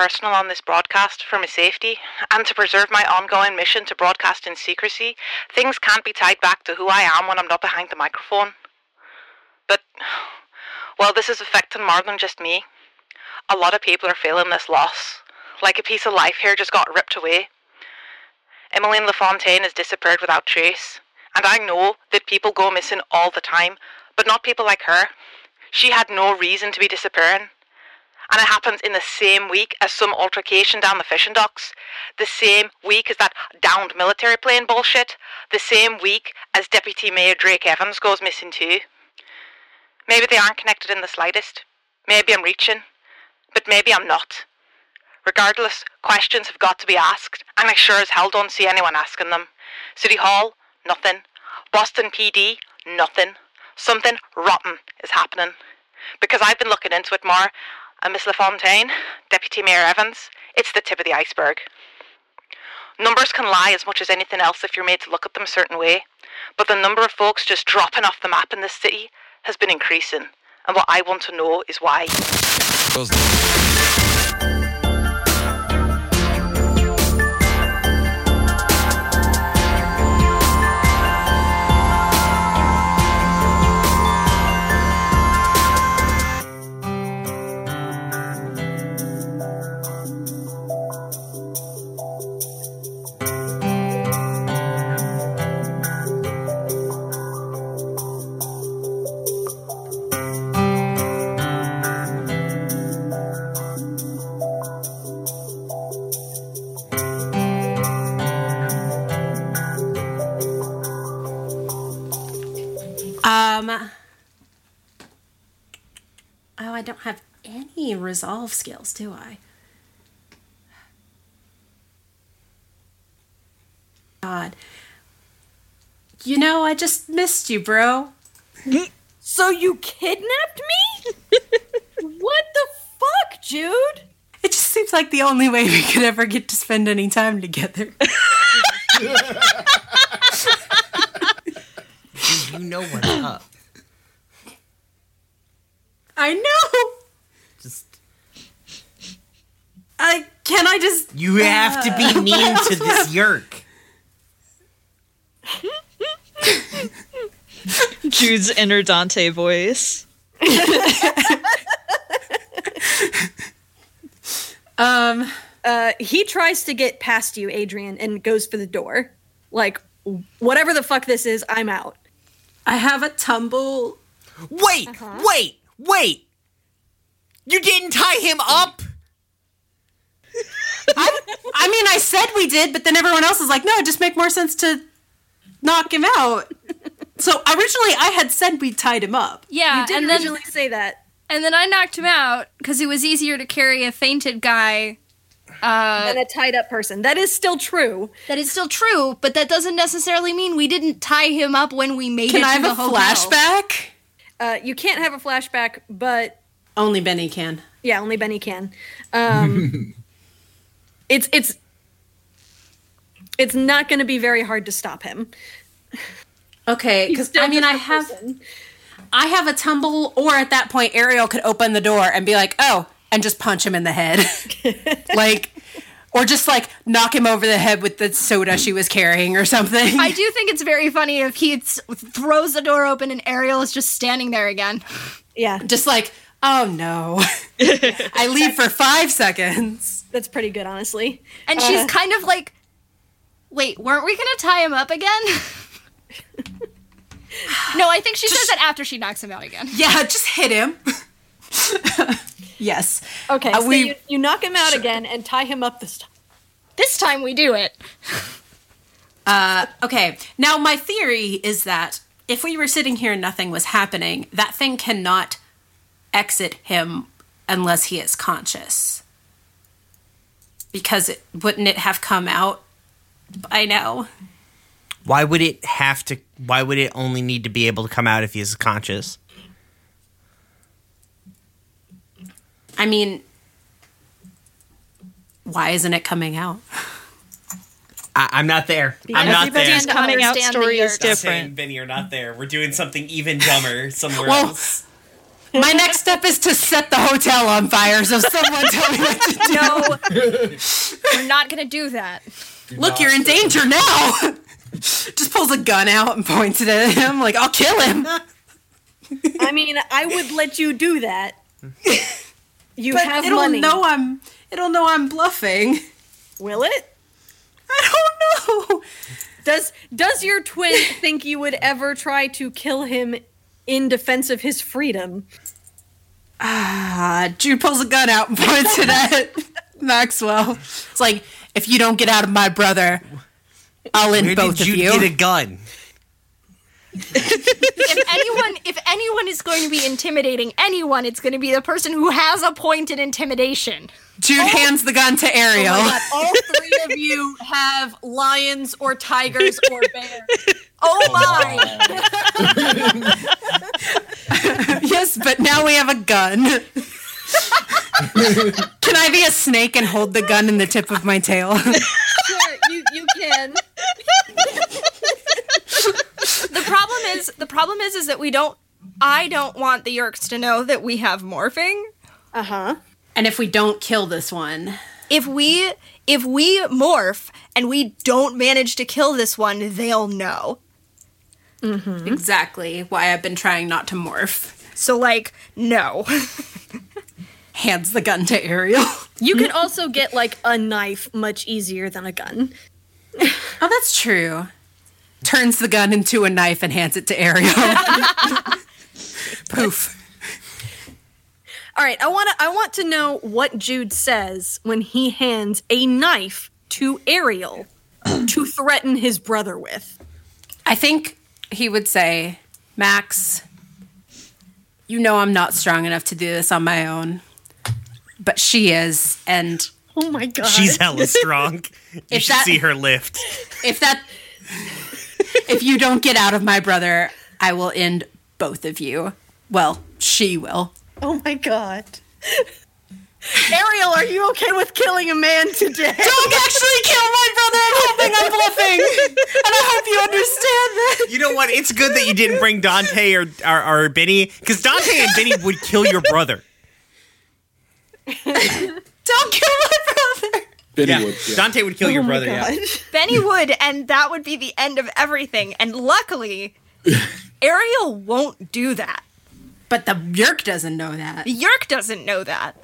personal on this broadcast for my safety, and to preserve my ongoing mission to broadcast in secrecy, things can't be tied back to who I am when I'm not behind the microphone. But, well, this is affecting more than just me. A lot of people are feeling this loss, like a piece of life here just got ripped away. Emmeline LaFontaine has disappeared without trace, and I know that people go missing all the time, but not people like her. She had no reason to be disappearing. And it happens in the same week as some altercation down the fishing docks, the same week as that downed military plane bullshit, the same week as Deputy Mayor Drake Evans goes missing too. Maybe they aren't connected in the slightest. Maybe I'm reaching, but maybe I'm not. Regardless, questions have got to be asked, and I sure as hell don't see anyone asking them. City Hall, nothing. Boston PD, nothing. Something rotten is happening. Because I've been looking into it more, and Miss LaFontaine, Deputy Mayor Evans, it's the tip of the iceberg. Numbers can lie as much as anything else if you're made to look at them a certain way, but the number of folks just dropping off the map in this city has been increasing, and what I want to know is why. Any resolve skills, do I? God. You know, I just missed you, bro. So you kidnapped me? what the fuck, Jude? It just seems like the only way we could ever get to spend any time together. You know what's up. I know. Just I can I just you have to be mean to this yeerk. Jude's inner Dante voice. um Uh, he tries to get past you, Adrian, and goes for the door. Like, whatever the fuck this is, I'm out. I have a tumble. Wait, wait, wait. You didn't tie him up? I, I mean, I said we did, but then everyone else was like, no, it just make more sense to knock him out. So originally, I had said we tied him up. Yeah, You did and then originally say that. and then I knocked him out because it was easier to carry a fainted guy. Uh, and a tied up person. That is still true. that is still true, but that doesn't necessarily mean we didn't tie him up when we made Can it I have the a hotel. flashback? Uh, you can't have a flashback, but Only Benny can. yeah, only Benny can. Um, it's it's it's not going to be very hard to stop him. Okay, because I mean, I have person. I have a tumble, or at that point, Ariel could open the door and be like, "Oh," and just punch him in the head, like, or just like knock him over the head with the soda she was carrying or something. I do think it's very funny if he th- throws the door open and Ariel is just standing there again. Yeah, just like, oh no, I leave for five seconds. that's pretty good, honestly. And she's Uh, kind of like, wait, weren't we going to tie him up again? no, I think she says that after she knocks him out again. Yeah, just hit him. yes. Okay, Uh, so we- you, you knock him out again and tie him up this time. This time we do it. Uh, okay. Now, my theory is that if we were sitting here and nothing was happening, that thing cannot exit him unless he is conscious. Because it, wouldn't it have come out by now? Why would it have to why would it only need to be able to come out if he's conscious? I mean, why isn't it coming out? I, I'm not there. I'm not there. has Coming out understand the story is yeerks. Saying, different. Benny, you're not there. We're doing something even dumber somewhere Well, else. My next step is to set the hotel on fire. So someone tell me what to do. No, we're not gonna do that. Look, you're in danger now. Just pulls a gun out and points it at him. Like, I'll kill him. I mean, I would let you do that. You But have it'll money. know I'm. It'll know I'm bluffing. Will it? I don't know. Does Does your twin think you would ever try to kill him in defense of his freedom? Uh, Jude pulls a gun out and points it at Maxwell. It's like, if you don't get out of my brother, I'll end Where both did of you you. get a gun? If anyone, if anyone is going to be intimidating anyone, it's going to be the person who has a point in intimidation. Jude hands the gun to Ariel. all three of you have lions or tigers or bears. Oh my! yes, but now we have a gun. Can I be a snake and hold the gun in the tip of my tail? Sure, you you can. the problem is, the problem is, is that we don't. I don't want the Yeerks to know that we have morphing. Uh huh. and if we don't kill this one, If we, if we morph and we don't manage to kill this one, they'll know. exactly why I've been trying not to morph. So like, no. Hands the gun to Ariel. You can also get like a knife much easier than a gun. Oh, that's true. Turns the gun into a knife and hands it to Ariel. Poof. All right, I want to I want to know what Jude says when he hands a knife to Ariel to threaten his brother with. I think he would say, Max, you know I'm not strong enough to do this on my own. But she is, and Oh my god. She's hella strong. You If should that- see her lift. if that if you don't get out of my brother, I will end both of you. Well, she will. Oh my god. Ariel, are you okay with killing a man today? Don't actually kill my brother. I'm hoping I'm bluffing. And I hope you understand that. You know what? It's good that you didn't bring Dante or or, or Benny, because Dante and Benny would kill your brother. Don't kill my brother. Benny Yeah, would. Yeah. Dante would kill oh your brother. Yeah. Benny would, and that would be the end of everything. And luckily, Ariel won't do that. But the Yeerk doesn't know that. The Yeerk doesn't know that.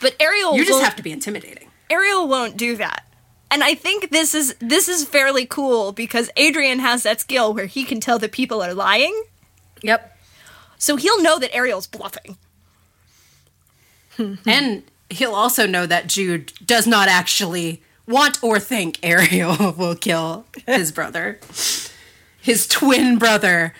But Ariel You just won't- have to be intimidating. Ariel won't do that. And I think this is this is fairly cool because Adrian has that skill where he can tell that people are lying. Yep. So he'll know that Ariel's bluffing. Hmm. And he'll also know that Jude does not actually want or think Ariel will kill his brother. His twin brother.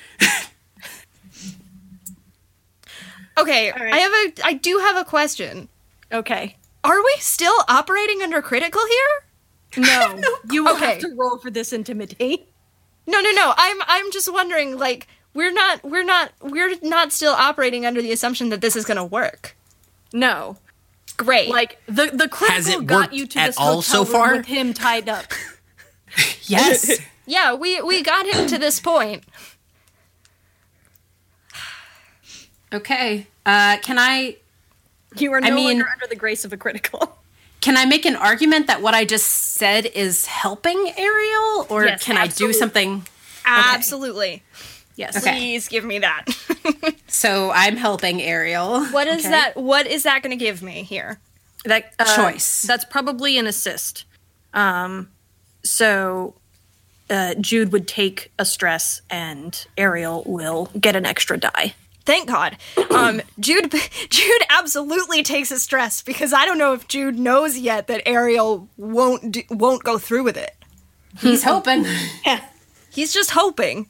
Okay, right. I have a I do have a question. Okay. Are we still operating under critical here? No. You will Okay. have to roll for this intimidate. No, no, no. I'm I'm just wondering like we're not we're not we're not still operating under the assumption that this is going to work. No. Great. Like the the critical it got you to at this all hotel so room far? with him tied up. Yes. yeah, we we got him to this point. okay. Uh, can I You are no I mean- longer under the grace of a critical. can I make an argument that what I just said is helping Ariel, or Yes, can I do something? Absolutely. Yes. Okay. Please give me that. So I'm helping Ariel. What is Okay. that? What is that going to give me here? That uh, Choice. That's probably an assist. Um, so uh, Jude would take a stress, and Ariel will get an extra die. Thank God. Um, Jude, Jude absolutely takes a stress because I don't know if Jude knows yet that Ariel won't do, won't go through with it. He's hoping. He's just hoping,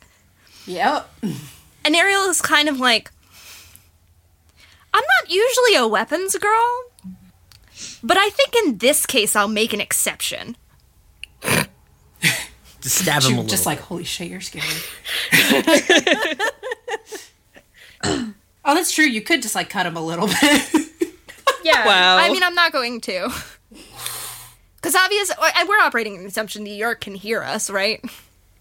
yep. and Ariel is kind of like, I'm not usually a weapons girl, but I think in this case I'll make an exception. Just stab him a little. Just like, holy shit, you're scary. oh, that's true. You could just like cut him a little bit. Yeah. Wow. I mean, I'm not going to. Because obvious, I- we're operating in the assumption New York can hear us, right?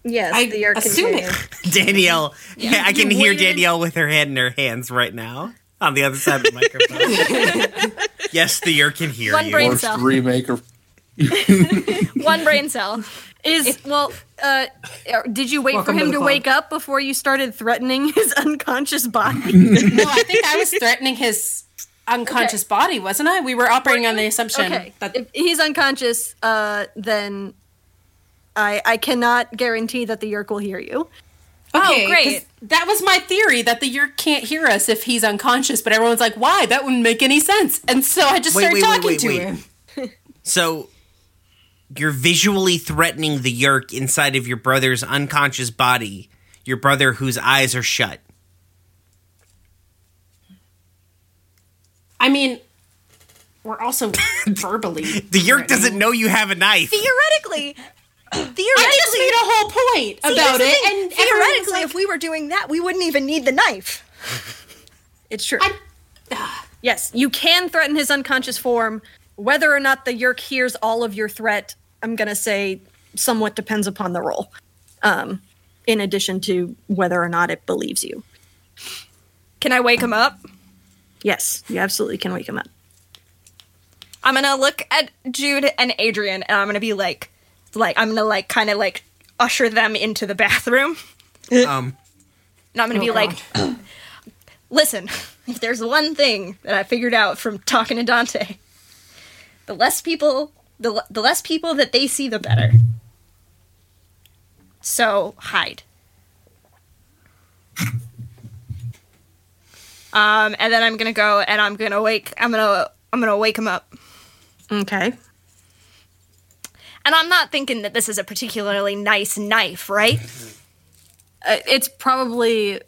Yes, I the Yeerk can assume hear it. Danielle. Yeah, I can You hear waited- Danielle with her head in her hands right now. on the other side of the microphone. yes, the ear can hear One you. brain Worst cell. remake of One brain cell. Is well, uh, did you wait Welcome for him the to wake up before you started threatening his unconscious body? No, I think I was threatening his unconscious body, wasn't I? We were operating on the assumption okay, that if he's unconscious, uh, then I I cannot guarantee that the Yeerk will hear you. Okay, Oh, great. That was my theory that the Yeerk can't hear us if he's unconscious, but everyone's like, "Why? That wouldn't make any sense." And so I just Wait, started wait, wait, talking wait, to wait. him. So you're visually threatening the yeerk inside of your brother's unconscious body, your brother whose eyes are shut. I mean, we're also verbally. The yeerk doesn't know you have a knife. Theoretically, I just theoretically, made a whole point See, about it, thing. and theoretically, like, if we were doing that, we wouldn't even need the knife. It's true. I- yes, you can threaten his unconscious form. Whether or not the Yeerk hears all of your threat, I'm gonna say somewhat depends upon the role. Um, in addition to whether or not it believes you. Can I wake him up? Yes, you absolutely can wake him up. I'm gonna look at Jude and Adrian, and I'm gonna be like, like I'm gonna like kind of like usher them into the bathroom, Um, and I'm gonna be like, listen, if there's one thing that I figured out from talking to Dante, the less people, the the less people that they see, the better. So hide. Um, and then I'm gonna go and I'm gonna wake. I'm gonna I'm gonna wake him up. Okay. And I'm not thinking that this is a particularly nice knife, right? Uh, it's probably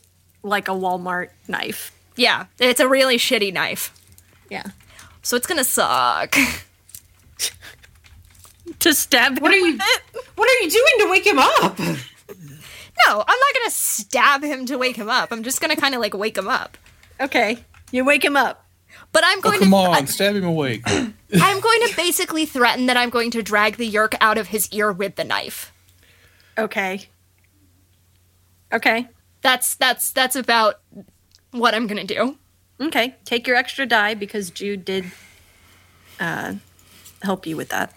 like a Walmart knife. Yeah, it's a really shitty knife. Yeah. So it's gonna suck. To stab him What are you? with it? What are you doing to wake him up? No, I'm not gonna stab him to wake him up. I'm just gonna kind of like wake him up. Okay. You wake him up. But I'm Oh, going come to Come on, stab him awake. I'm going to basically threaten that I'm going to drag the yeerk out of his ear with the knife. Okay. Okay. That's that's that's about what I'm gonna do. Okay. Take your extra die because Jude did uh, help you with that.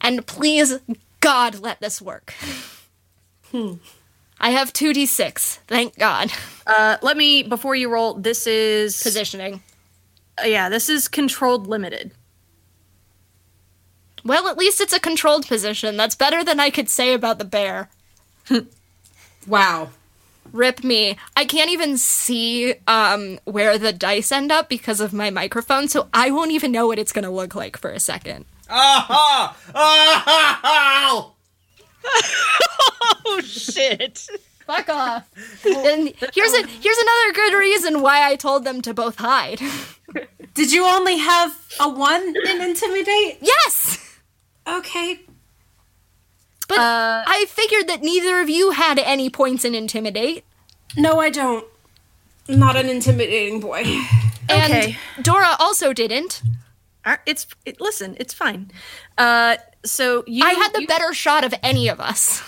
And please, God, let this work. I have 2d6. Thank God. Uh, let me before you roll. This is Positioning. uh, yeah. This is controlled limited. Well, at least it's a controlled position. That's better than I could say about the bear. Wow. Rip me. I can't even see um, where the dice end up because of my microphone, so I won't even know what it's going to look like for a second. Oh, oh, Oh shit. Fuck off. and here's a here's another good reason why I told them to both hide. Did you only have a one in intimidate? yes. Okay. But uh, I figured that neither of you had any points in intimidate. No, I don't. Not an intimidating boy. And Okay. Dora also didn't. It's it, listen. It's fine. Uh, so you I had the you, better shot of any of us.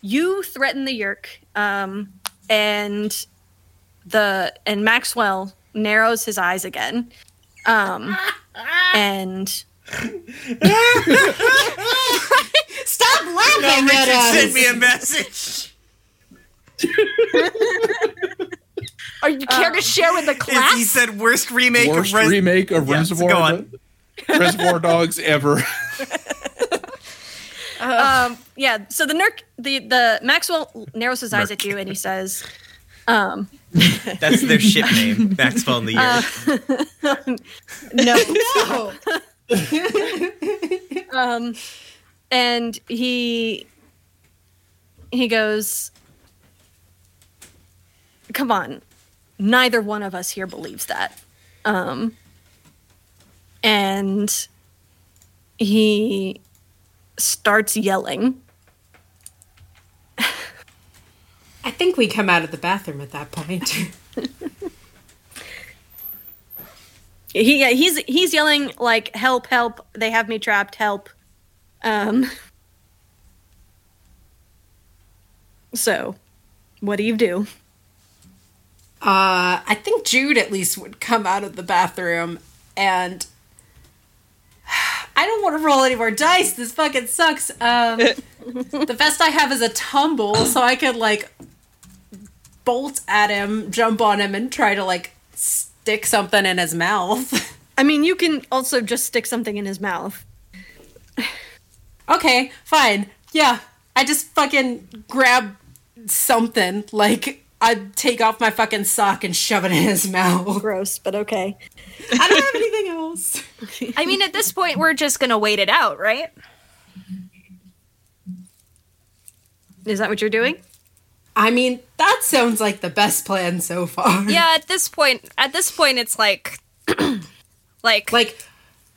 you threaten the Yeerk, um, and the and Maxwell narrows his eyes again, um, and Stop laughing no, at Richard us. sent me a message. Are you care to share with the class? He said worst remake Worst of Res- remake of Yes, Reservoir go on. Reservoir Dogs ever. um, yeah. So the Nerk, the the Maxwell narrows his eyes at you, and he says, um, That's their ship name, Maxwell in the Year. "No." No. um, and he he goes, "Come on, neither one of us here believes that." Um, and he starts yelling. I think we come out of the bathroom at that point. He yeah, he's he's yelling like help help they have me trapped help. Um So, what do you do? Uh, I think Jude at least would come out of the bathroom and I don't want to roll any more dice. This fucking sucks. Um, the best I have is a tumble, so I could like bolt at him, jump on him, and try to like stick something in his mouth. I mean, you can also just stick something in his mouth. okay, fine. Yeah, I just fucking grab something like I'd take off my fucking sock and shove it in his mouth. Gross, but okay. I don't have anything else. I mean, at this point, we're just gonna wait it out, right? Is that what you're doing? I mean, that sounds like the best plan so far. Yeah. At this point, at this point, it's like, like, Like,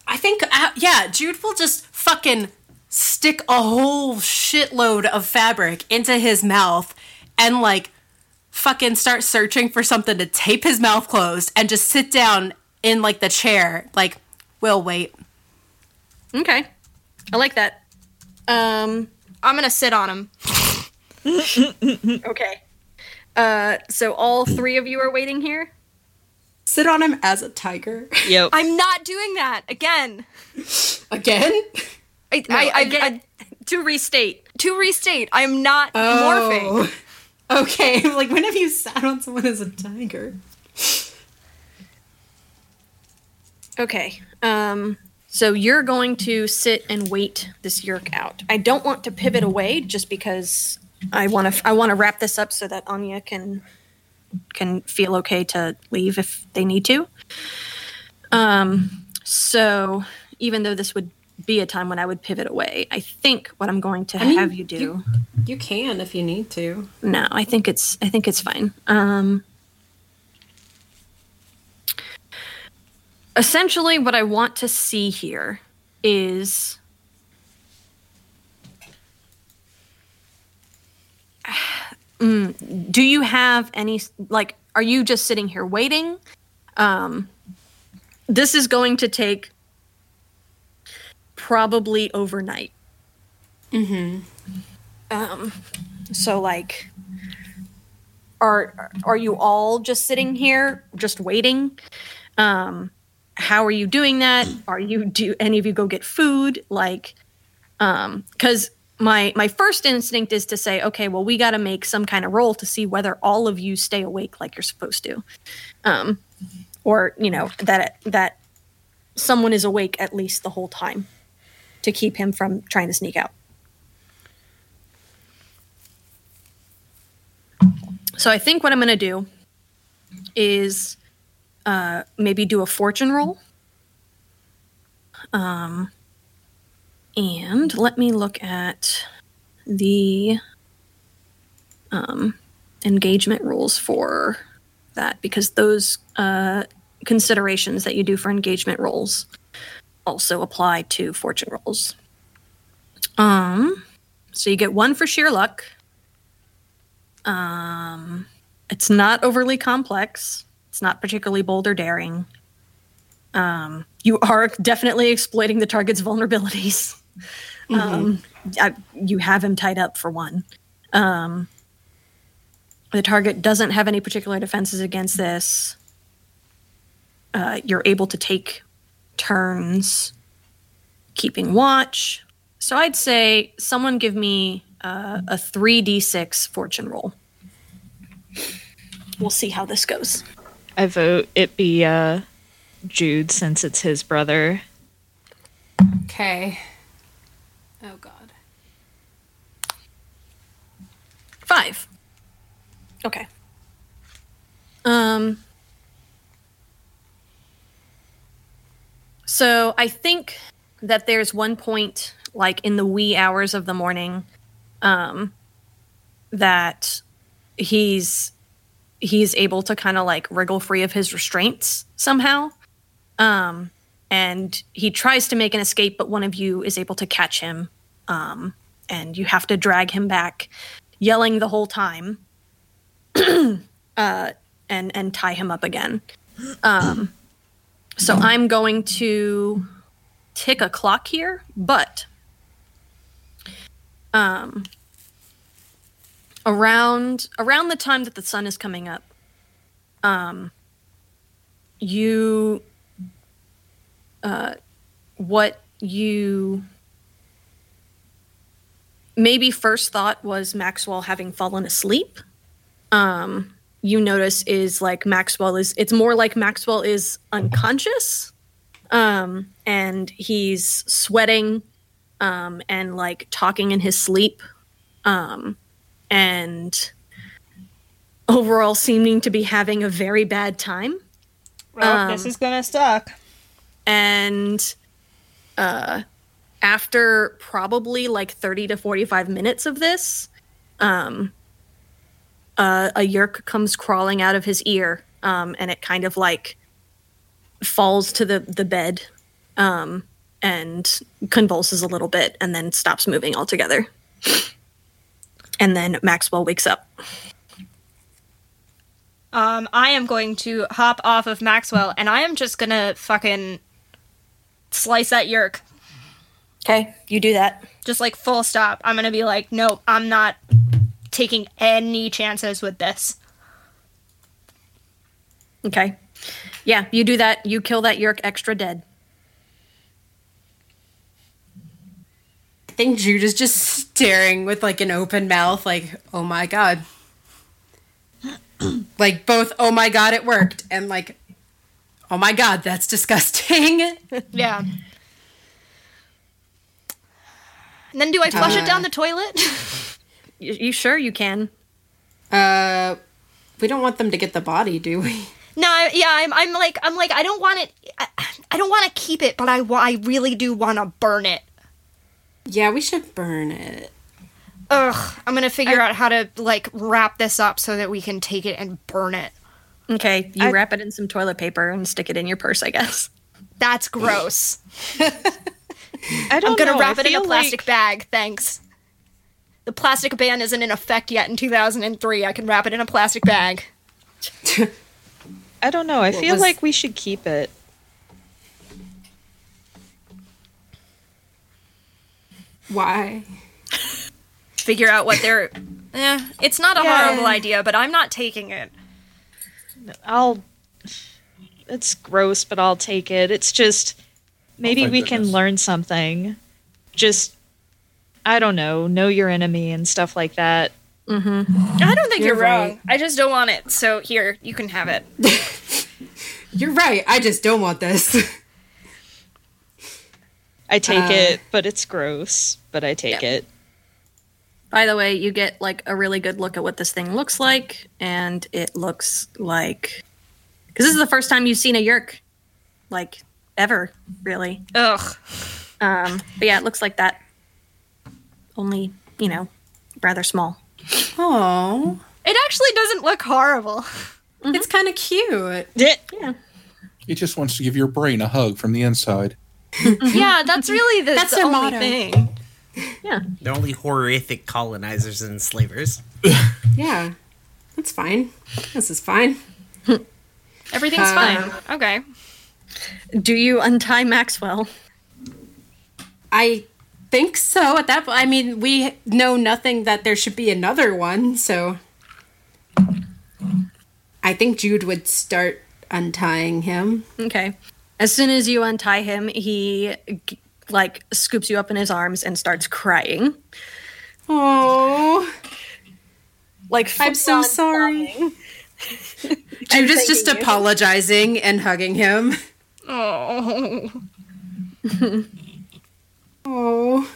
I think, uh, yeah, Jude will just fucking stick a whole shitload of fabric into his mouth and, like, fucking start searching for something to tape his mouth closed and just sit down in, like, the chair. Like, we'll wait. Okay. I like that. Um, I'm gonna sit on him. okay. Uh, so all three of you are waiting here? Sit on him as a tiger. Yep. I'm not doing that again. Again? I, I, I, Again, to restate. To restate, I'm not morphing. Okay, like, when have you sat on someone as a tiger? Okay. Um, so you're going to sit and wait this yeerk out. I don't want to pivot away just because I want to. I want to wrap this up so that Anya can can feel okay to leave if they need to. Um. So even though this would be a time when I would pivot away, I think what I'm going to mean, have you do. you- You can if you need to. No, I think it's I think it's fine. Um Essentially what I want to see here is Mm, do you have any like are you just sitting here waiting? Um this is going to take probably overnight. Mhm. Um so like are are you all just sitting here just waiting? Um how are you doing that? Are you do any of you go get food like um cuz my my first instinct is to say okay, well we got to make some kind of roll to see whether all of you stay awake like you're supposed to. Um or you know that that someone is awake at least the whole time to keep him from trying to sneak out. So I think what I'm going to do is uh, maybe do a fortune roll. Um, and let me look at the um, engagement rules for that because those uh, considerations that you do for engagement rolls also apply to fortune rolls. Um, so you get one for sheer luck. Um, it's not overly complex. It's not particularly bold or daring. Um, you are definitely exploiting the target's vulnerabilities. Um, I, you have him tied up for one. Um, the target doesn't have any particular defenses against this. Uh, you're able to take turns keeping watch. So I'd say someone give me uh, a 3d6 fortune roll. We'll see how this goes. I vote it be uh, Jude since it's his brother. Okay. Oh god. Five. Okay. Um. So I think that there's one point, like in the wee hours of the morning, um, that he's he's able to kind of like wriggle free of his restraints somehow. Um, and he tries to make an escape, but one of you is able to catch him. Um, and you have to drag him back, yelling the whole time, uh, and and tie him up again. Um, so I'm going to tick a clock here, but um, around around the time that the sun is coming up, um, you, uh, what you maybe first thought was Maxwell having fallen asleep. Um, you notice is like Maxwell is, it's more like Maxwell is unconscious. Um, and he's sweating, um, and like talking in his sleep. Um, and overall seeming to be having a very bad time. Well, this is gonna suck. And uh, after probably like 30 to 45 minutes of this, um, uh, a yeerk comes crawling out of his ear um, and it kind of like falls to the, the bed um, and convulses a little bit and then stops moving altogether. And then Maxwell wakes up. Um, I am going to hop off of Maxwell, and I am just gonna fucking slice that yeerk, Okay, you do that. just like full stop. I'm gonna be like, nope, I'm not taking any chances with this. Okay. Yeah, you do that. You kill that yeerk extra dead. I think Jude is just staring with like an open mouth, like, oh my god. like both, oh my god, it worked, and like, oh my god, that's disgusting. Yeah. And then do I flush it Uh. down the toilet? You, you sure you can? uh, we don't want them to get the body, do we? no, I, yeah, I'm, I'm like, I'm like, I don't want it. I, I don't want to keep it, but I, I really do want to burn it. Yeah, we should burn it. Ugh, I'm gonna figure out how to like wrap this up so that we can take it and burn it. Okay, you I- wrap it in some toilet paper and stick it in your purse, I guess. That's gross. I don't I'm gonna know, wrap I it in a plastic like- bag. Thanks. The plastic ban isn't in effect yet in 2003. I can wrap it in a plastic bag. I don't know. I What feel was- like we should keep it. Why? Figure out what they're. yeah, it's not a Yeah. horrible idea, but I'm not taking it. I'll. It's gross, but I'll take it. It's just maybe oh thank we can learn something. Just I don't know, know your enemy and stuff like that. I don't think you're, You're wrong. I just don't want it. So here, you can have it. You're right. I just don't want this. I take Uh, it, but it's gross, but I take it. By the way, you get like a really good look at what this thing looks like, and it looks like because this is the first time you've seen a yeerk, like ever, really. Ugh. Um, but yeah, it looks like that. Only, you know, rather small. Oh, It actually doesn't look horrible. Mm-hmm. it's kind of cute. Yeah. He just wants to give your brain a hug from the inside. Mm-hmm. yeah, that's mm-hmm. really the, That's the only motto. thing. Yeah. The only horrific colonizers and enslavers. Yeah, that's fine. This is fine. Everything's Uh, fine. Okay. Do you untie Maxwell? I think so. At that, point, I mean, we know nothing that there should be another one, so I think Jude would start untying him. Okay. As soon as you untie him, he like scoops you up in his arms and starts crying. Oh, Like I'm so sorry. Jude is just you. apologizing and hugging him. Oh. Oh,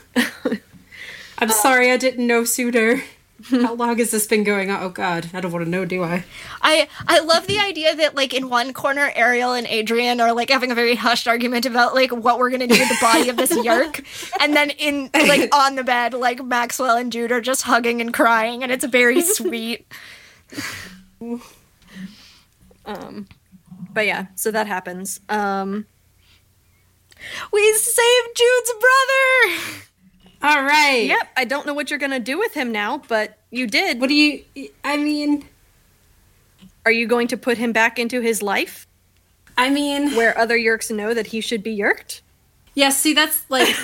I'm sorry. I didn't know sooner. How long has this been going on? Oh God, I don't want to know, do I? I I love the idea that like in one corner Ariel and Adrian are like having a very hushed argument about like what we're gonna do with the body of this yeerk, and then in like on the bed like Maxwell and Jude are just hugging and crying, and it's very sweet. Um, but yeah, so that happens. Um, We saved Jude's brother. All right. yep, I don't know what you're gonna do with him now, but you did. What do you? I mean, Are you going to put him back into his life I mean, where other yeerks know that he should be yeerked? yeah. See, that's like,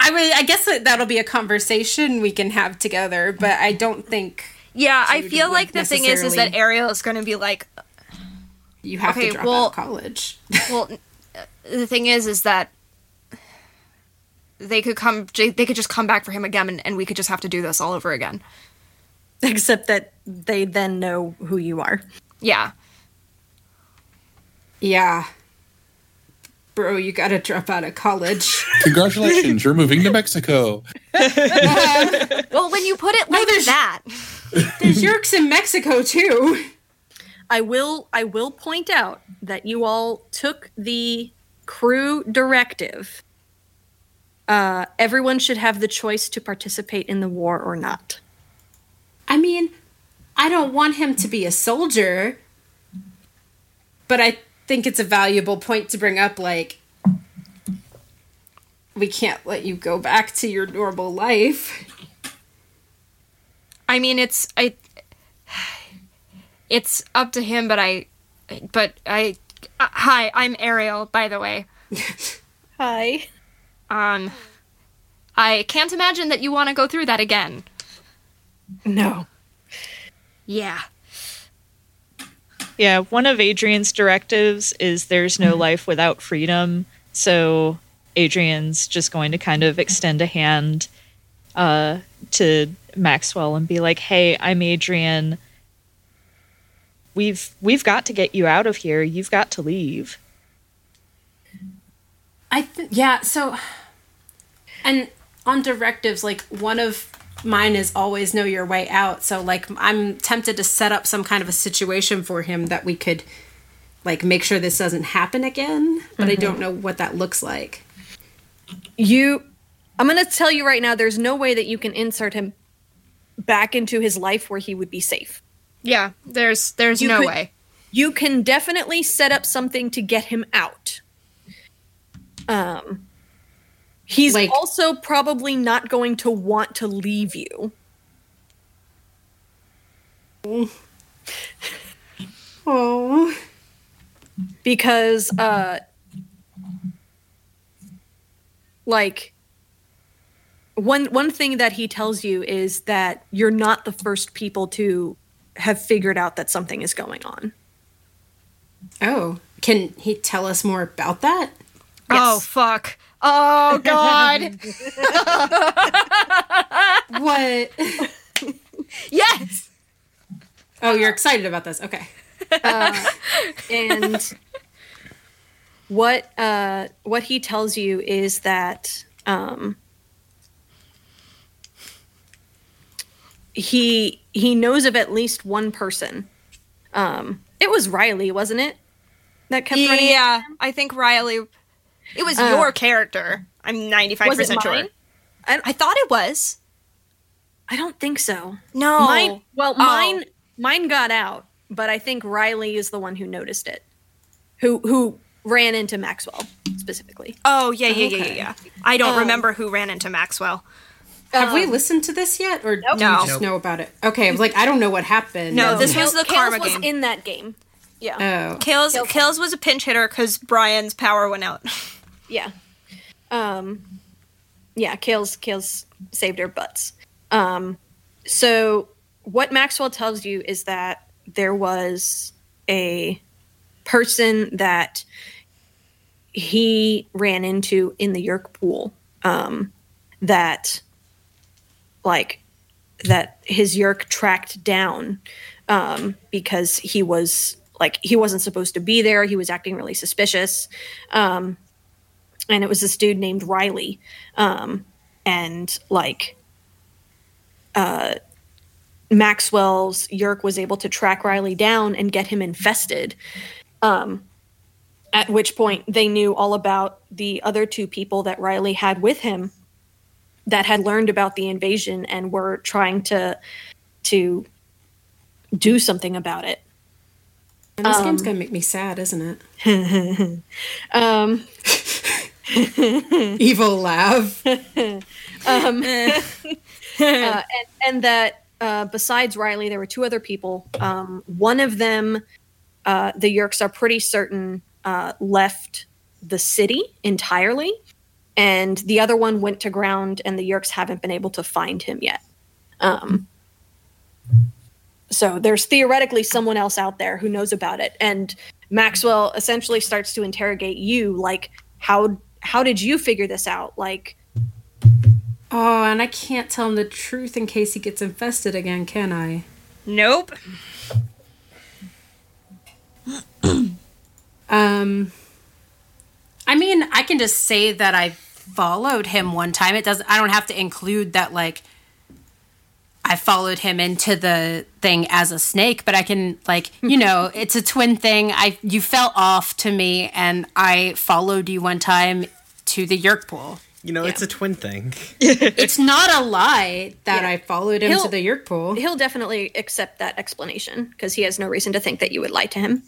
I would. I guess that that'll be a conversation we can have together. But I don't think. Yeah, I feel like the thing is, is that Ariel is going to be like, You have Okay, to drop well- out of college. Well, n- the thing is, is that they could come. They could just come back for him again, and, and we could just have to do this all over again. Except that they then know who you are. Yeah. yeah. Bro, you gotta drop out of college. Congratulations, you're moving to Mexico. Well, when you put it like there's- that, There's Yeerks in Mexico too. I will I will point out that you all took the crew directive. Uh, everyone should have the choice to participate in the war or not. I mean, I don't want him to be a soldier, but I think it's a valuable point to bring up like we can't let you go back to your normal life. I mean, it's I. It's up to him, but I, but I. Uh, hi, I'm Ariel. By the way, Hi. um, I can't imagine that you want to go through that again. No. Yeah. Yeah, one of Adrian's directives is there's no life without freedom. So Adrian's just going to kind of extend a hand uh, to Maxwell and be like, "Hey, I'm Adrian. We've we've got to get you out of here. You've got to leave." I th- yeah, so and on directives like one of mine is always know your way out. So like I'm tempted to set up some kind of a situation for him that we could like make sure this doesn't happen again, but I mm-hmm. don't know what that looks like. You I'm going to tell you right now there's no way that you can insert him back into his life where he would be safe. Yeah. There's there's You no could- way. You can definitely set up something to get him out. Um he's Like- also probably not going to want to leave you. Oh. because uh like one one thing that he tells you is that you're not the first people to have figured out that something is going on. Oh. Can he tell us more about that? Oh fuck. Oh god. What? yes. Oh, you're excited about this. Okay. and what uh what he tells you is that um he he knows of at least one person um it was riley wasn't it that kept running Yeah, I think Riley. It was your character. I'm 95 percent sure. mine? I thought it was. i don't think so No. mine well Oh. mine mine got out but i think riley is the one who noticed it who who ran into maxwell specifically Oh yeah, yeah, yeah, yeah, yeah. I don't Um, remember who ran into Maxwell. Have we listened to this yet, or do you just Nope. know about it? Okay, I was like, I don't know what happened. No, this was the Kales karma was game. in that game yeah Oh, Kills Kills was a pinch hitter because Brian's power went out. Yeah. Um yeah, Kale's Kale's saved her butts. Um so what Maxwell tells you is that there was a person that he ran into in the Yeerk pool um that like that his Yeerk tracked down um because he was like he wasn't supposed to be there he was acting really suspicious um and it was this dude named Riley. Um, and like uh, Maxwell's Yeerk was able to track Riley down and get him infested. Um, at which point they knew all about the other two people that Riley had with him that had learned about the invasion and were trying to to do something about it. and this game's gonna make me sad, isn't it? Um, Evil laugh. uh, and, and that uh, besides Riley, there were two other people. Um, one of them, uh, the Yeerks are pretty certain, uh, left the city entirely, and the other one went to ground, and the Yeerks haven't been able to find him yet. Um, so there's theoretically someone else out there who knows about it, and Maxwell essentially starts to interrogate you, like how how did you figure this out? Like Oh, and I can't tell him the truth in case he gets infested again, can I? Nope. Um, I mean, I can just say that I followed him one time. It does. I don't have to include that. Like, I followed him into the thing as a snake, but I can like, you know, it's a twin thing. I you fell off to me, and I followed you one time to the Yeerk pool. You know, it's a twin thing. It's not a lie that Yeah. I followed him He'll- to the Yeerk pool. he'll definitely accept that explanation because he has no reason to think that you would lie to him.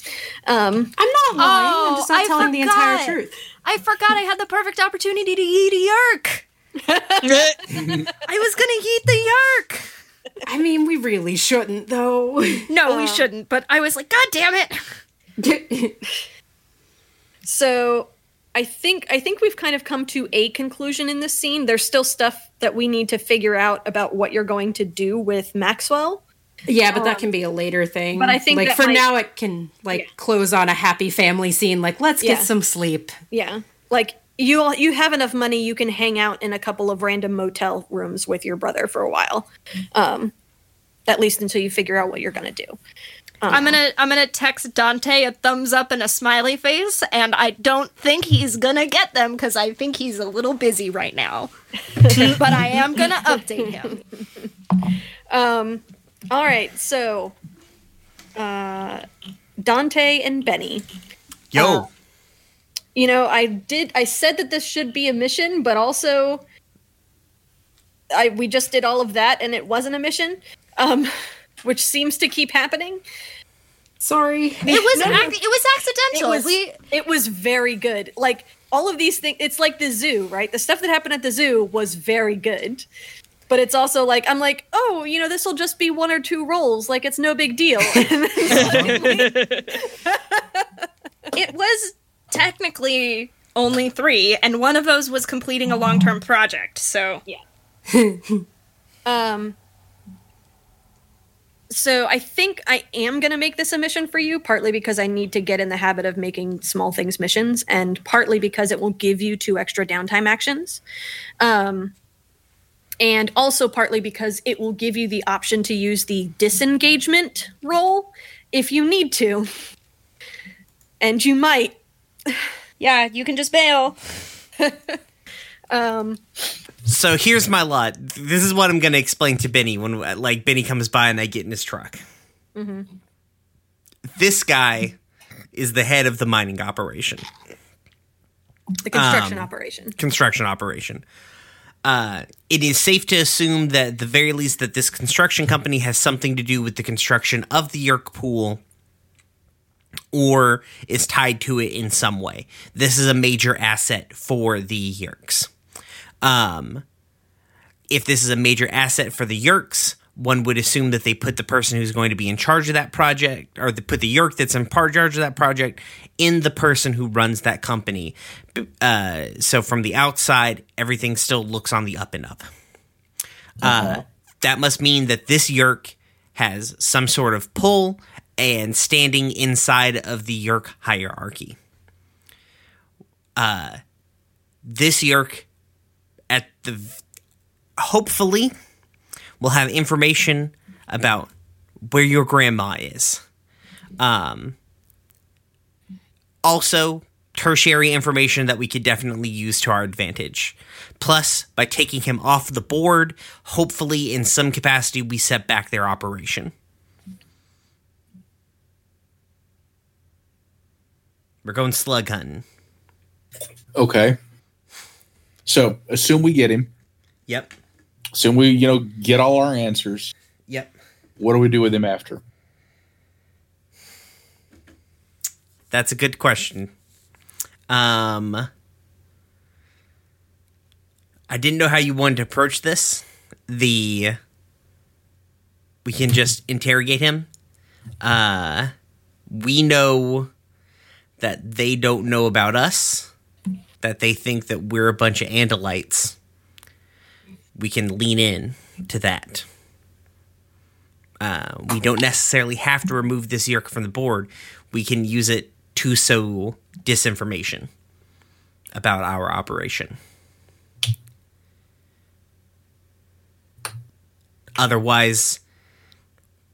Um, I'm not lying. I'm just not I telling the entire truth. I forgot I had the perfect opportunity to eat a yeerk. I was gonna eat the yeerk. I mean, we really shouldn't, though. No, we shouldn't. But I was like, God damn it! so I think I think we've kind of come to a conclusion in this scene. There's still stuff that we need to figure out about what you're going to do with Maxwell. Yeah, but that can be a later thing. but I think like for might- now, it can like Yeah. close on a happy family scene. Like, let's Yeah. get some sleep. Yeah, like you all, you have enough money, you can hang out in a couple of random motel rooms with your brother for a while, um, at least until you figure out what you're gonna do. I'm gonna I'm gonna text Dante a thumbs up and a smiley face, and I don't think he's gonna get them because I think he's a little busy right now. but I am gonna update him. Um, all right, so uh, Dante and Benny. Yo, Uh, You know, I did. I said that this should be a mission, but also, I we just did all of that, and it wasn't a mission, um, which seems to keep happening. Sorry. It was No, no. ac- it was It accidental. was we it was very good. Like all of these things, it's like the zoo, right? The stuff that happened at the zoo was very good. But it's also like I'm like, oh, you know, this will just be one or two rolls, like it's no big deal. it was technically only three, and one of those was completing a long term project. So yeah. Um, so I think I am going to make this a mission for you, partly because I need to get in the habit of making small things missions, and partly because it will give you two extra downtime actions. Um, and also partly because it will give you the option to use the disengagement roll if you need to. And you might. yeah, you can just bail. Um, so here's my lot. This is what I'm going to explain to Benny when like Benny comes by and I get in his truck. This guy is the head of the mining operation, the construction Um, operation. construction operation. Uh, it is safe to assume that at the very least that this construction company has something to do with the construction of the Yeerk pool or is tied to it in some way. This is a major asset for the Yeerks. Um, if this is a major asset for the Yeerks, one would assume that they put the person who's going to be in charge of that project, or they put the Yeerk that's in part charge of that project, in the person who runs that company. Uh, so from the outside, everything still looks on the up and up. Uh, that must mean that this Yeerk has some sort of pull and standing inside of the Yeerk hierarchy. Uh, this Yeerk at the hopefully we'll have information about where your grandma is. Um, also, tertiary information that we could definitely use to our advantage. Plus, by taking him off the board, hopefully in some capacity we set back their operation. We're going slug hunting. Okay. So assume we get him. Yep. Assume we, you know, get all our answers. Yep. What do we do with him after? That's a good question. Um, I didn't know how you wanted to approach this. The we can just interrogate him. Uh, we know that they don't know about us. That they think that we're a bunch of Andalites. We can lean in to that. Uh, we don't necessarily have to remove this Yeerk from the board. We can use it to sow disinformation about our operation. Otherwise,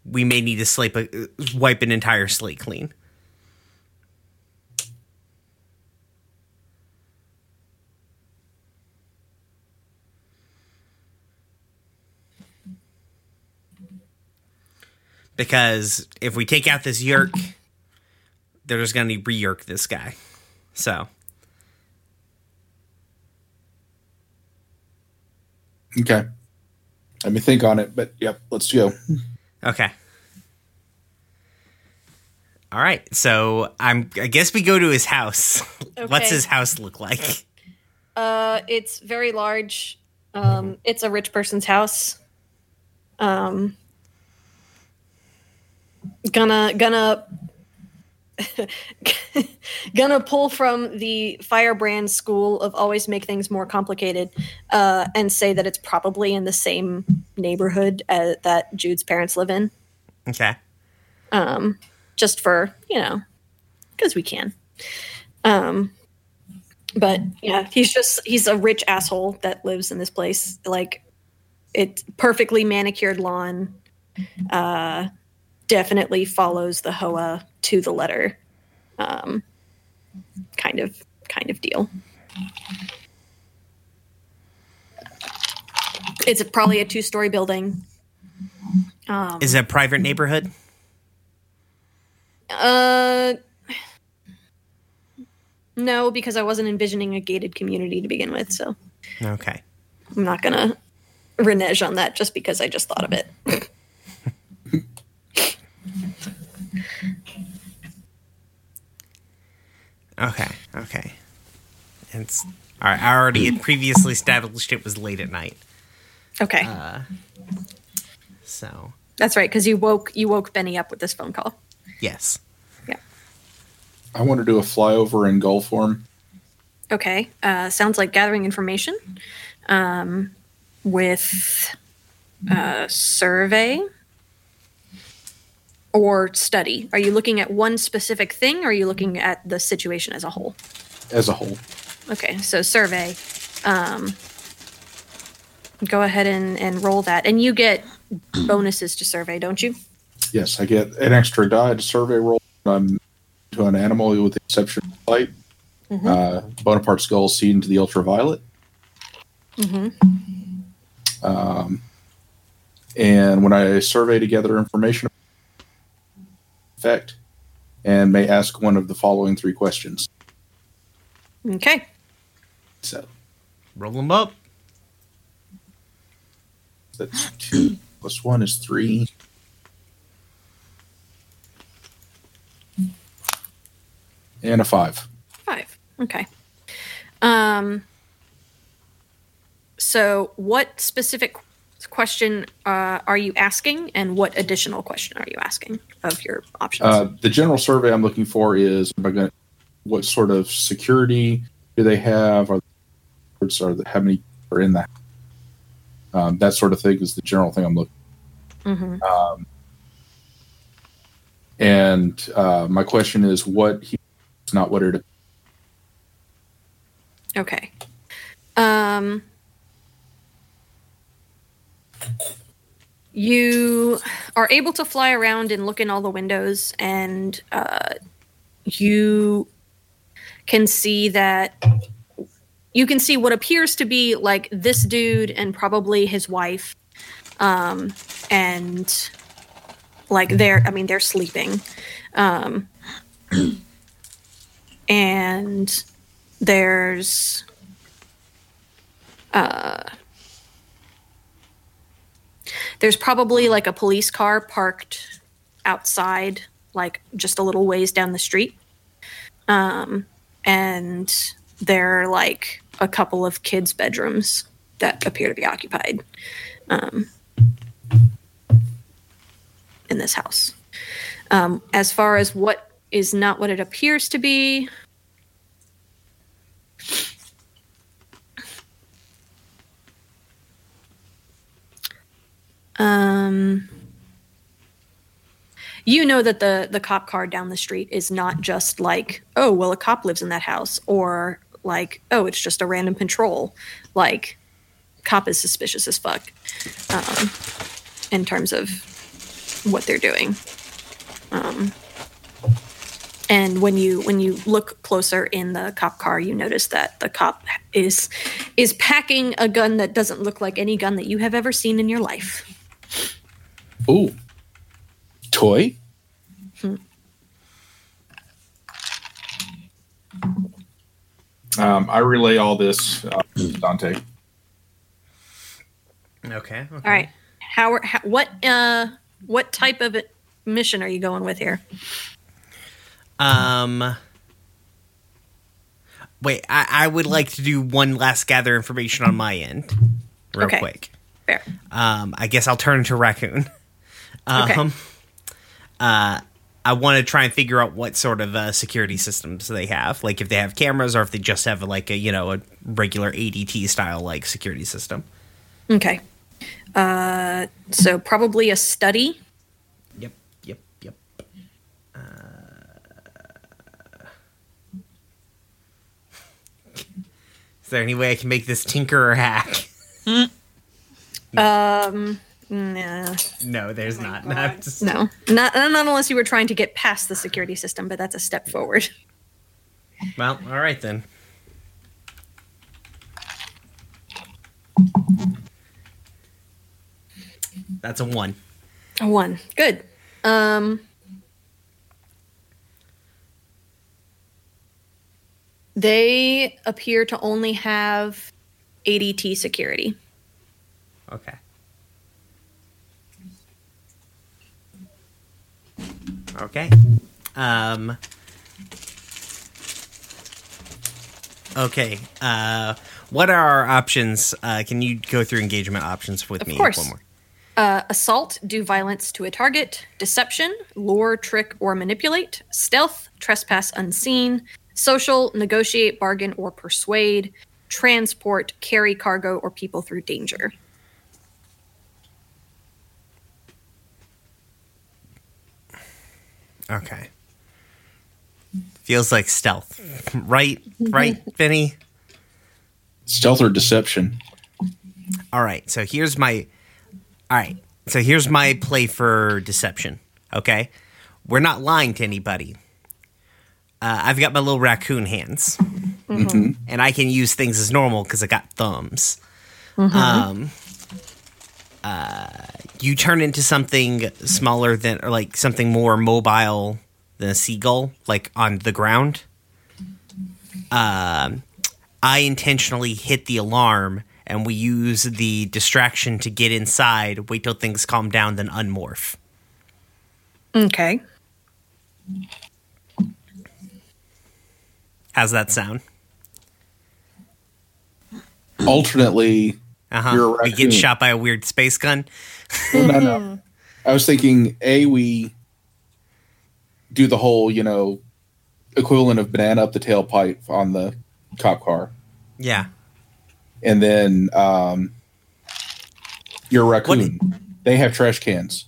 we may need to slate a, wipe an entire slate clean. Because if we take out this yeerk, they're just going to re yeerk this guy. So, Okay. Let me think on it, but yep, let's go. okay. All right. So, I'm I guess we go to his house. What's his house look like? Uh, it's very large. Um, it's a rich person's house. Um, gonna gonna gonna pull from the firebrand school of always make things more complicated, uh, and say that it's probably in the same neighborhood as, that Jude's parents live in. Okay. Um, just for you know, because we can. Um, but yeah, he's just he's a rich asshole that lives in this place. Like it's perfectly manicured lawn. Uh, definitely follows the Hoa to the letter. Um, kind of kind of deal. It's a, probably a two story building. Um, Is it a private neighborhood? Uh, no, because I wasn't envisioning a gated community to begin with, so Okay. I'm not gonna renege on that just because I just thought of it. Okay. Okay. It's all right. I already had previously established it was late at night. Okay, So, that's right, because you woke you woke Benny up with this phone call. yes. Yeah. I want to do a flyover in goal form. Okay, uh, sounds like gathering information um, with uh, survey or study. Are you looking at one specific thing, or are you looking at the situation as a whole? as a whole. Okay, so survey. Um, go ahead and, and roll that. And you get bonuses to survey, don't you? Yes, I get an extra die to survey roll on to an animal with the exception of light. Uh, Bonaparte's gull seen to the ultraviolet. Mm-hmm. Um, and when I survey to gather information effect, and may ask one of the following three questions. Okay. So Roll them up. that's two plus one is three. And a five. Five. Okay. Um, so, what specific question uh, are you asking, and what additional question are you asking of your options? Uh, the general survey I'm looking for is gonna- what sort of security do they have? Are, are the, how many are in that? Um, that sort of thing is the general thing I'm looking. Mhm. Um, and uh, my question is, what he is not what it. Okay. Um, you are able to fly around and look in all the windows, and uh, you can see that you can see what appears to be like this dude and probably his wife, um, and like they're I mean they're sleeping, um, and there's uh there's probably like a police car parked outside like just a little ways down the street. Um and there are like a couple of kids bedrooms that appear to be occupied um in this house. Um as far as what is not what it appears to be Um, you know that the the cop car down the street is not just like oh well a cop lives in that house or like oh it's just a random patrol. Like cop is suspicious as fuck um, in terms of what they're doing. Um, and when you when you look closer in the cop car you notice that the cop is is packing a gun that doesn't look like any gun that you have ever seen in your life Ooh. Toy? Um, I relay all this uh, to Dante. Okay. all right how, are- how what uh what type of mission are you going with here Um. Wait, I, I would like to do one last gather information on my end, real Okay. quick. fair Um, I guess I'll turn to Raccoon. Okay. Um, uh, I want to try and figure out what sort of uh, security systems they have, like if they have cameras or if they just have like a you know a regular ADT style like security system. okay uh so probably a study Yep, yep, yep. Uh, is there any way I can make this tinker or hack? um nah, No, there's not. No, I'm just- no not, not unless you were trying to get past the security system but that's a step forward Well, all right then. That's a one. A one. Good. Um They appear to only have ADT security. Okay. Okay. Um. Okay. Uh, what are our options? Uh, can you go through engagement options with Of me? course. One more. Uh, assault, do violence to a target. Deception, lure, trick, or manipulate. Stealth, trespass unseen. Social, negotiate, bargain, or persuade. Transport, carry cargo or people through danger. Okay. Feels like stealth, right? Right, Vinny. Stealth or deception? All right. So here's my. All right. So here's my play for deception. Okay, we're not lying to anybody. Uh, I've got my little raccoon hands, and I can use things as normal because I got thumbs. Um, uh, you turn into something smaller than, or like something more mobile than a seagull, like on the ground. Um, I intentionally hit the alarm and we use the distraction to get inside, wait till things calm down, then unmorph. Okay. How's that sound? Alternately, Uh You're huh. a We get shot by a weird space gun. Well, no, no. I was thinking, A, we do the whole, you know, equivalent of banana up the tailpipe on the cop car. Yeah. And then um, you're a raccoon. They have trash cans.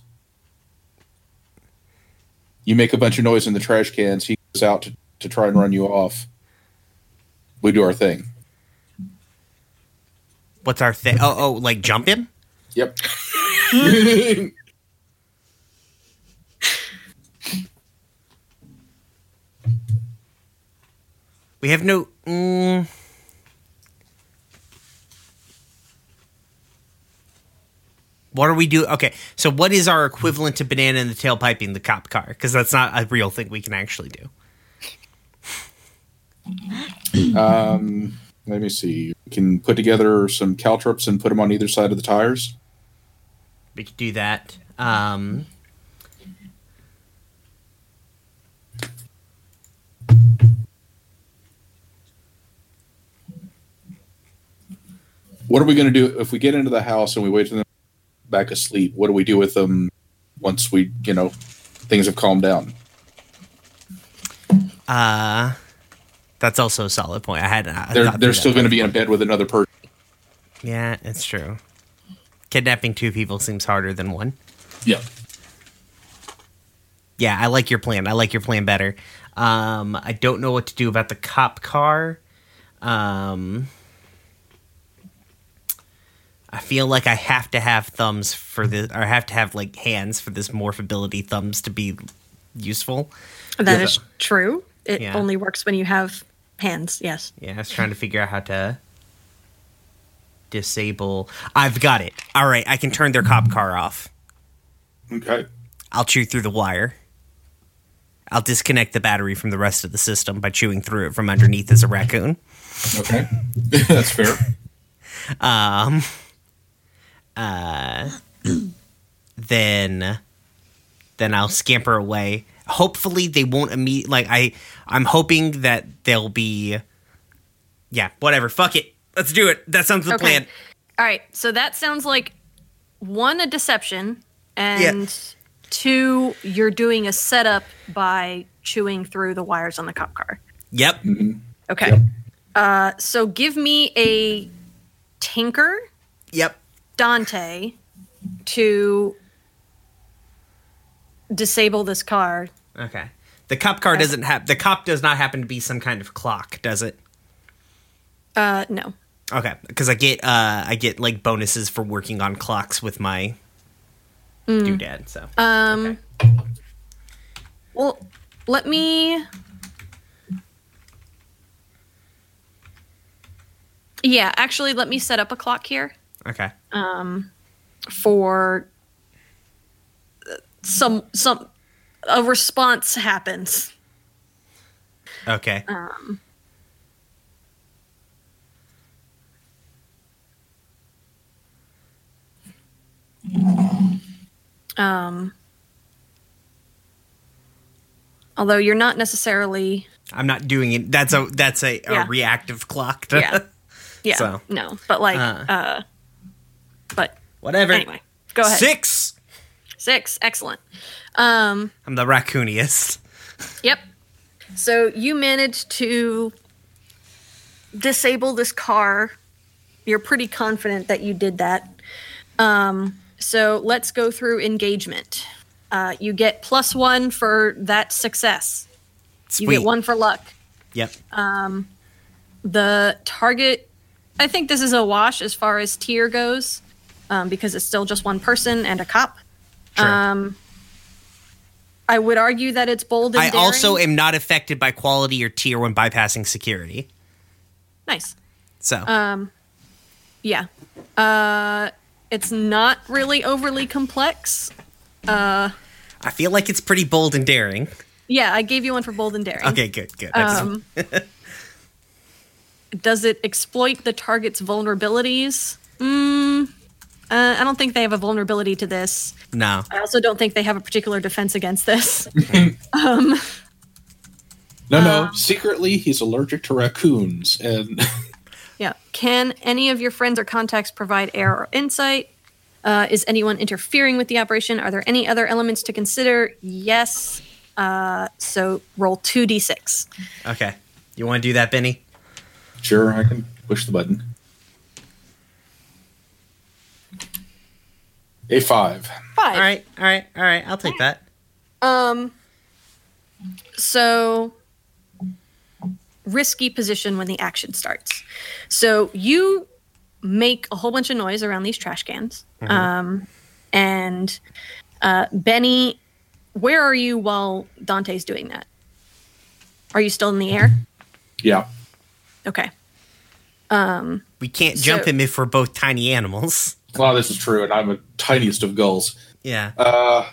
You make a bunch of noise in the trash cans. He goes out to, to try and run you off. We do our thing. What's our thing? Oh, oh, like jump him? Yep. We have no. Mm, what are we do? Okay, so what is our equivalent to banana in the tailpiping the cop car? Because that's not a real thing we can actually do. um, let me see. We can put together some caltrops and put them on either side of the tires. We could do that. Um, What are we going to do if we get into the house and we wait for them back asleep? What do we do with them once we, you know, things have calmed down? uh, that's also a solid point. I had. I They're they're still going to be in bed with another person. Yeah, it's true. Kidnapping two people seems harder than one. Yeah. Yeah, I like your plan. I like your plan better. Um, I don't know what to do about the cop car. Um, I feel like I have to have thumbs for this, or I have to have like hands for this morph ability thumbs to be useful. That Yeah. is true. It Yeah. only works when you have hands. Yes. Yeah, I was trying to figure out how to disable. I've got it. All right, I can turn their cop car off. Okay. I'll chew through the wire. I'll disconnect the battery from the rest of the system by chewing through it from underneath as a raccoon. Okay. That's fair. Um, uh, then, then I'll scamper away. Hopefully, they won't immediately. Like I, I'm hoping that they'll be. Yeah, whatever. Fuck it. Let's do it. That sounds the Okay. plan. All right. So that sounds like one, a deception, and two, you're doing a setup by chewing through the wires on the cop car. Yep. Okay. Yep. Uh, so give me a tinker, Yep. Dante, to disable this car. Okay. The cop car doesn't have. The cop does not happen to be some kind of clock, does it? Uh, no. Okay, because I get uh I get like bonuses for working on clocks with my doodad. So Um. Okay. Well, let me. Yeah, actually, let me set up a clock here okay, Um, for uh, some some a response happens. okay. Um. Although you're not necessarily, I'm not doing it. That's a that's a, a reactive clock. To, yeah, yeah, So. no, but like, Uh. uh, but Whatever. anyway, go ahead. Six. Six, excellent. Um, I'm the raccooniest. Yep. So you managed to disable this car. You're pretty confident that you did that. Um, so let's go through engagement. Uh, you get plus one for that success. Sweet. You get one for luck. Yep. The target, I think this is a wash as far as tier goes, um, because it's still just one person and a cop. Sure. Um, I would argue that it's bold and I daring. also am not affected by quality or tier when bypassing security. nice. So Um, yeah. Uh, it's not really overly complex. Uh, I feel like it's pretty bold and daring. Yeah, I gave you one for bold and daring. Okay, good, good. Um, does it exploit the target's vulnerabilities? Mm, uh, I don't think they have a vulnerability to this. no. I also don't think they have a particular defense against this. um, No, Uh, no. Secretly, he's allergic to raccoons, and yeah. Can any of your friends or contacts provide air or insight? Uh, is anyone interfering with the operation? Are there any other elements to consider? Yes. Uh, so roll 2d6. Okay. You want to do that, Benny? sure, I can push the button. A five. Five. All right, all right, all right. I'll take that. Um. So, risky position when the action starts. So you make a whole bunch of noise around these trash cans. Um, and uh, Benny, where are you while Dante's doing that? Are you still in the air? Yeah. Okay. Um, We can't jump So- him if we're both tiny animals. Well, this is true, and I'm a tiniest of gulls. Yeah. Uh,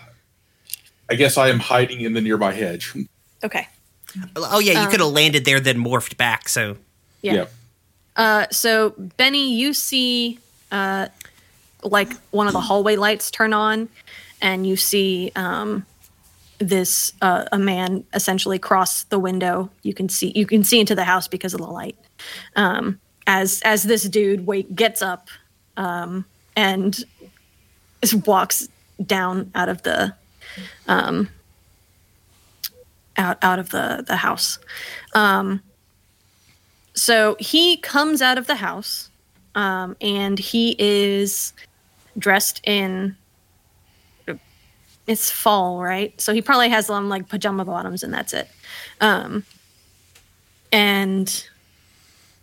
I guess I am hiding in the nearby hedge. Okay. Oh yeah, you could have landed there then morphed back. So Yeah. Yep. Uh, so Benny, you see, uh, like one of the hallway lights turn on, and you see um, this uh, a man essentially cross the window. You can see you can see into the house because of the light. Um, as as this dude wake gets up, um, and just walks down out of the um, out out of the the house. Um, so he comes out of the house, um, and he is dressed in it's fall, right? So he probably has on like pajama bottoms and that's it. Um, and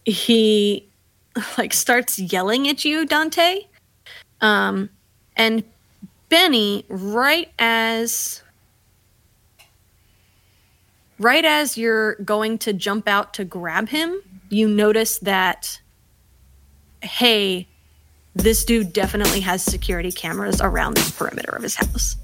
he like starts yelling at you, Dante. Um, and Benny, right as right as you're going to jump out to grab him, you notice that hey, this dude definitely has security cameras around the perimeter of his house.